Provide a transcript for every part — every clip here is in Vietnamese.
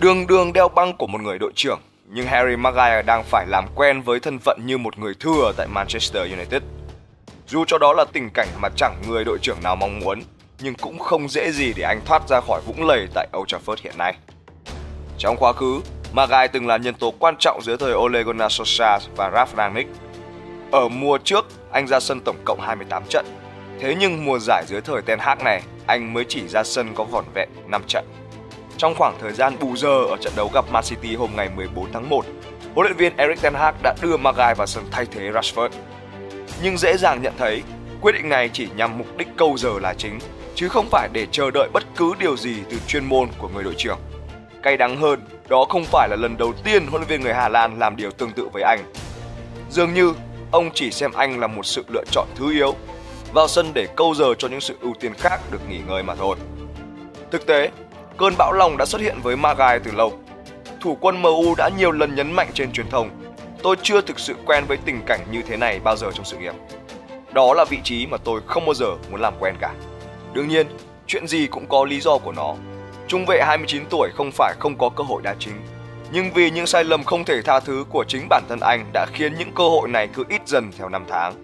Đường đường đeo băng của một người đội trưởng, nhưng Harry Maguire đang phải làm quen với thân phận như một người thừa tại Manchester United. Dù cho đó là tình cảnh mà chẳng người đội trưởng nào mong muốn, nhưng cũng không dễ gì để anh thoát ra khỏi vũng lầy tại Old Trafford hiện nay. Trong quá khứ, Maguire từng là nhân tố quan trọng dưới thời Ole Gunnar Solskjaer và Ralf Rangnick. Ở mùa trước, anh ra sân tổng cộng 28 trận. Thế nhưng mùa giải dưới thời Ten Hag này, anh mới chỉ ra sân có vỏn vẹn 5 trận. Trong khoảng thời gian bù giờ ở trận đấu gặp Man City hôm ngày 14 tháng 1, huấn luyện viên Erik ten Hag đã đưa Maguire vào sân thay thế Rashford. Nhưng dễ dàng nhận thấy, quyết định này chỉ nhằm mục đích câu giờ là chính, chứ không phải để chờ đợi bất cứ điều gì từ chuyên môn của người đội trưởng. Cay đắng hơn, đó không phải là lần đầu tiên huấn luyện viên người Hà Lan làm điều tương tự với anh. Dường như ông chỉ xem anh là một sự lựa chọn thứ yếu, vào sân để câu giờ cho những sự ưu tiên khác được nghỉ ngơi mà thôi. Thực tế, cơn bão lòng đã xuất hiện với Magai từ lâu. Thủ quân MU đã nhiều lần nhấn mạnh trên truyền thông, tôi chưa thực sự quen với tình cảnh như thế này bao giờ trong sự nghiệp. Đó là vị trí mà tôi không bao giờ muốn làm quen cả. Đương nhiên, chuyện gì cũng có lý do của nó. Trung vệ 29 tuổi không phải không có cơ hội đá chính, nhưng vì những sai lầm không thể tha thứ của chính bản thân anh đã khiến những cơ hội này cứ ít dần theo năm tháng.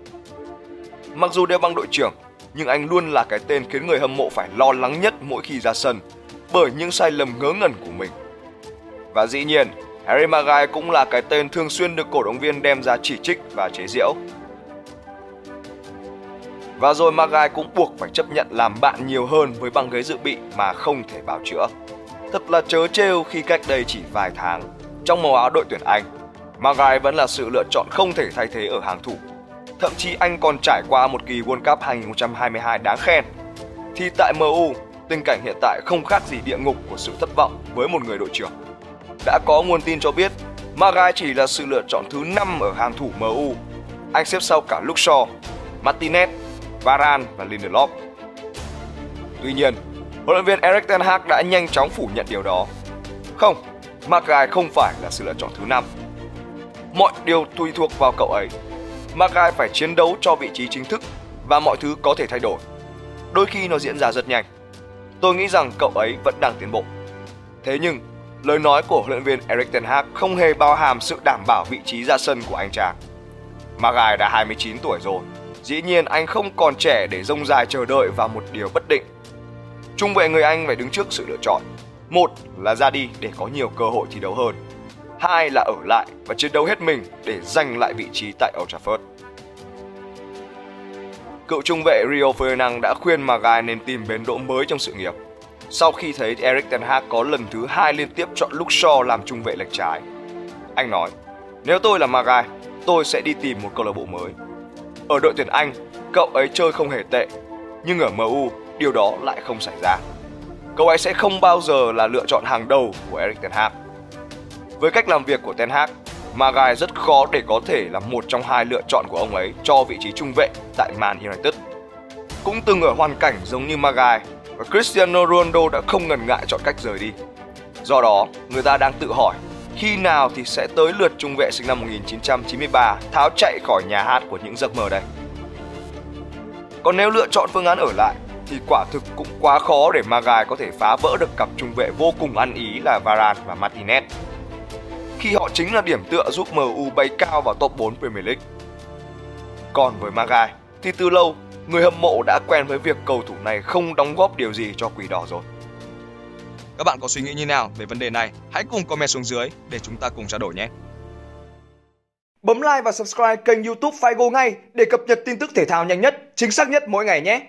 Mặc dù đeo băng đội trưởng, nhưng anh luôn là cái tên khiến người hâm mộ phải lo lắng nhất mỗi khi ra sân bởi những sai lầm ngớ ngẩn của mình. Và dĩ nhiên, Harry Maguire cũng là cái tên thường xuyên được cổ động viên đem ra chỉ trích và chế giễu. Và rồi Maguire cũng buộc phải chấp nhận làm bạn nhiều hơn với băng ghế dự bị mà không thể bào chữa. Thật là chớ trêu khi cách đây chỉ vài tháng, trong màu áo đội tuyển Anh, Maguire vẫn là sự lựa chọn không thể thay thế ở hàng thủ. Thậm chí anh còn trải qua một kỳ World Cup 2022 đáng khen. Thì tại MU, tình cảnh hiện tại không khác gì địa ngục của sự thất vọng với một người đội trưởng. Đã có nguồn tin cho biết, Magai chỉ là sự lựa chọn thứ 5 ở hàng thủ MU. Anh xếp sau cả Luxor, Martinez, Varane và Lindelof. Tuy nhiên, huấn luyện viên Erik ten Hag đã nhanh chóng phủ nhận điều đó. Không, Magai không phải là sự lựa chọn thứ 5. Mọi điều tùy thuộc vào cậu ấy. Magai phải chiến đấu cho vị trí chính thức và mọi thứ có thể thay đổi. Đôi khi nó diễn ra rất nhanh. Tôi nghĩ rằng cậu ấy vẫn đang tiến bộ. Thế nhưng, lời nói của huấn luyện viên Erik ten Hag không hề bao hàm sự đảm bảo vị trí ra sân của anh chàng. Maguire đã 29 tuổi rồi, dĩ nhiên anh không còn trẻ để rông dài chờ đợi vào một điều bất định. Trung vệ người Anh phải đứng trước sự lựa chọn. Một là ra đi để có nhiều cơ hội thi đấu hơn. Hai là ở lại và chiến đấu hết mình để giành lại vị trí tại Old Trafford. Cựu trung vệ Rio Ferdinand đã khuyên Maguire nên tìm bến đỗ mới trong sự nghiệp. Sau khi thấy Erik ten Hag có lần thứ hai liên tiếp chọn Luke Shaw làm trung vệ lệch trái. Anh nói, nếu tôi là Maguire, tôi sẽ đi tìm một câu lạc bộ mới. Ở đội tuyển Anh, cậu ấy chơi không hề tệ, nhưng ở MU, điều đó lại không xảy ra. Cậu ấy sẽ không bao giờ là lựa chọn hàng đầu của Erik ten Hag. Với cách làm việc của Ten Hag, Maguire rất khó để có thể là một trong hai lựa chọn của ông ấy cho vị trí trung vệ tại Man United. Cũng từng ở hoàn cảnh giống như Maguire và Cristiano Ronaldo đã không ngần ngại chọn cách rời đi. Do đó, người ta đang tự hỏi khi nào thì sẽ tới lượt trung vệ sinh năm 1993 tháo chạy khỏi nhà hát của những giấc mơ đây. Còn nếu lựa chọn phương án ở lại thì quả thực cũng quá khó để Maguire có thể phá vỡ được cặp trung vệ vô cùng ăn ý là Varane và Martinez khi họ chính là điểm tựa giúp MU bay cao vào top 4 Premier League. Còn với Magai thì từ lâu người hâm mộ đã quen với việc cầu thủ này không đóng góp điều gì cho quỷ đỏ rồi. Các bạn có suy nghĩ như nào về vấn đề này? Hãy cùng comment xuống dưới để chúng ta cùng trao đổi nhé. Bấm like và subscribe kênh YouTube Figo ngay để cập nhật tin tức thể thao nhanh nhất, chính xác nhất mỗi ngày nhé.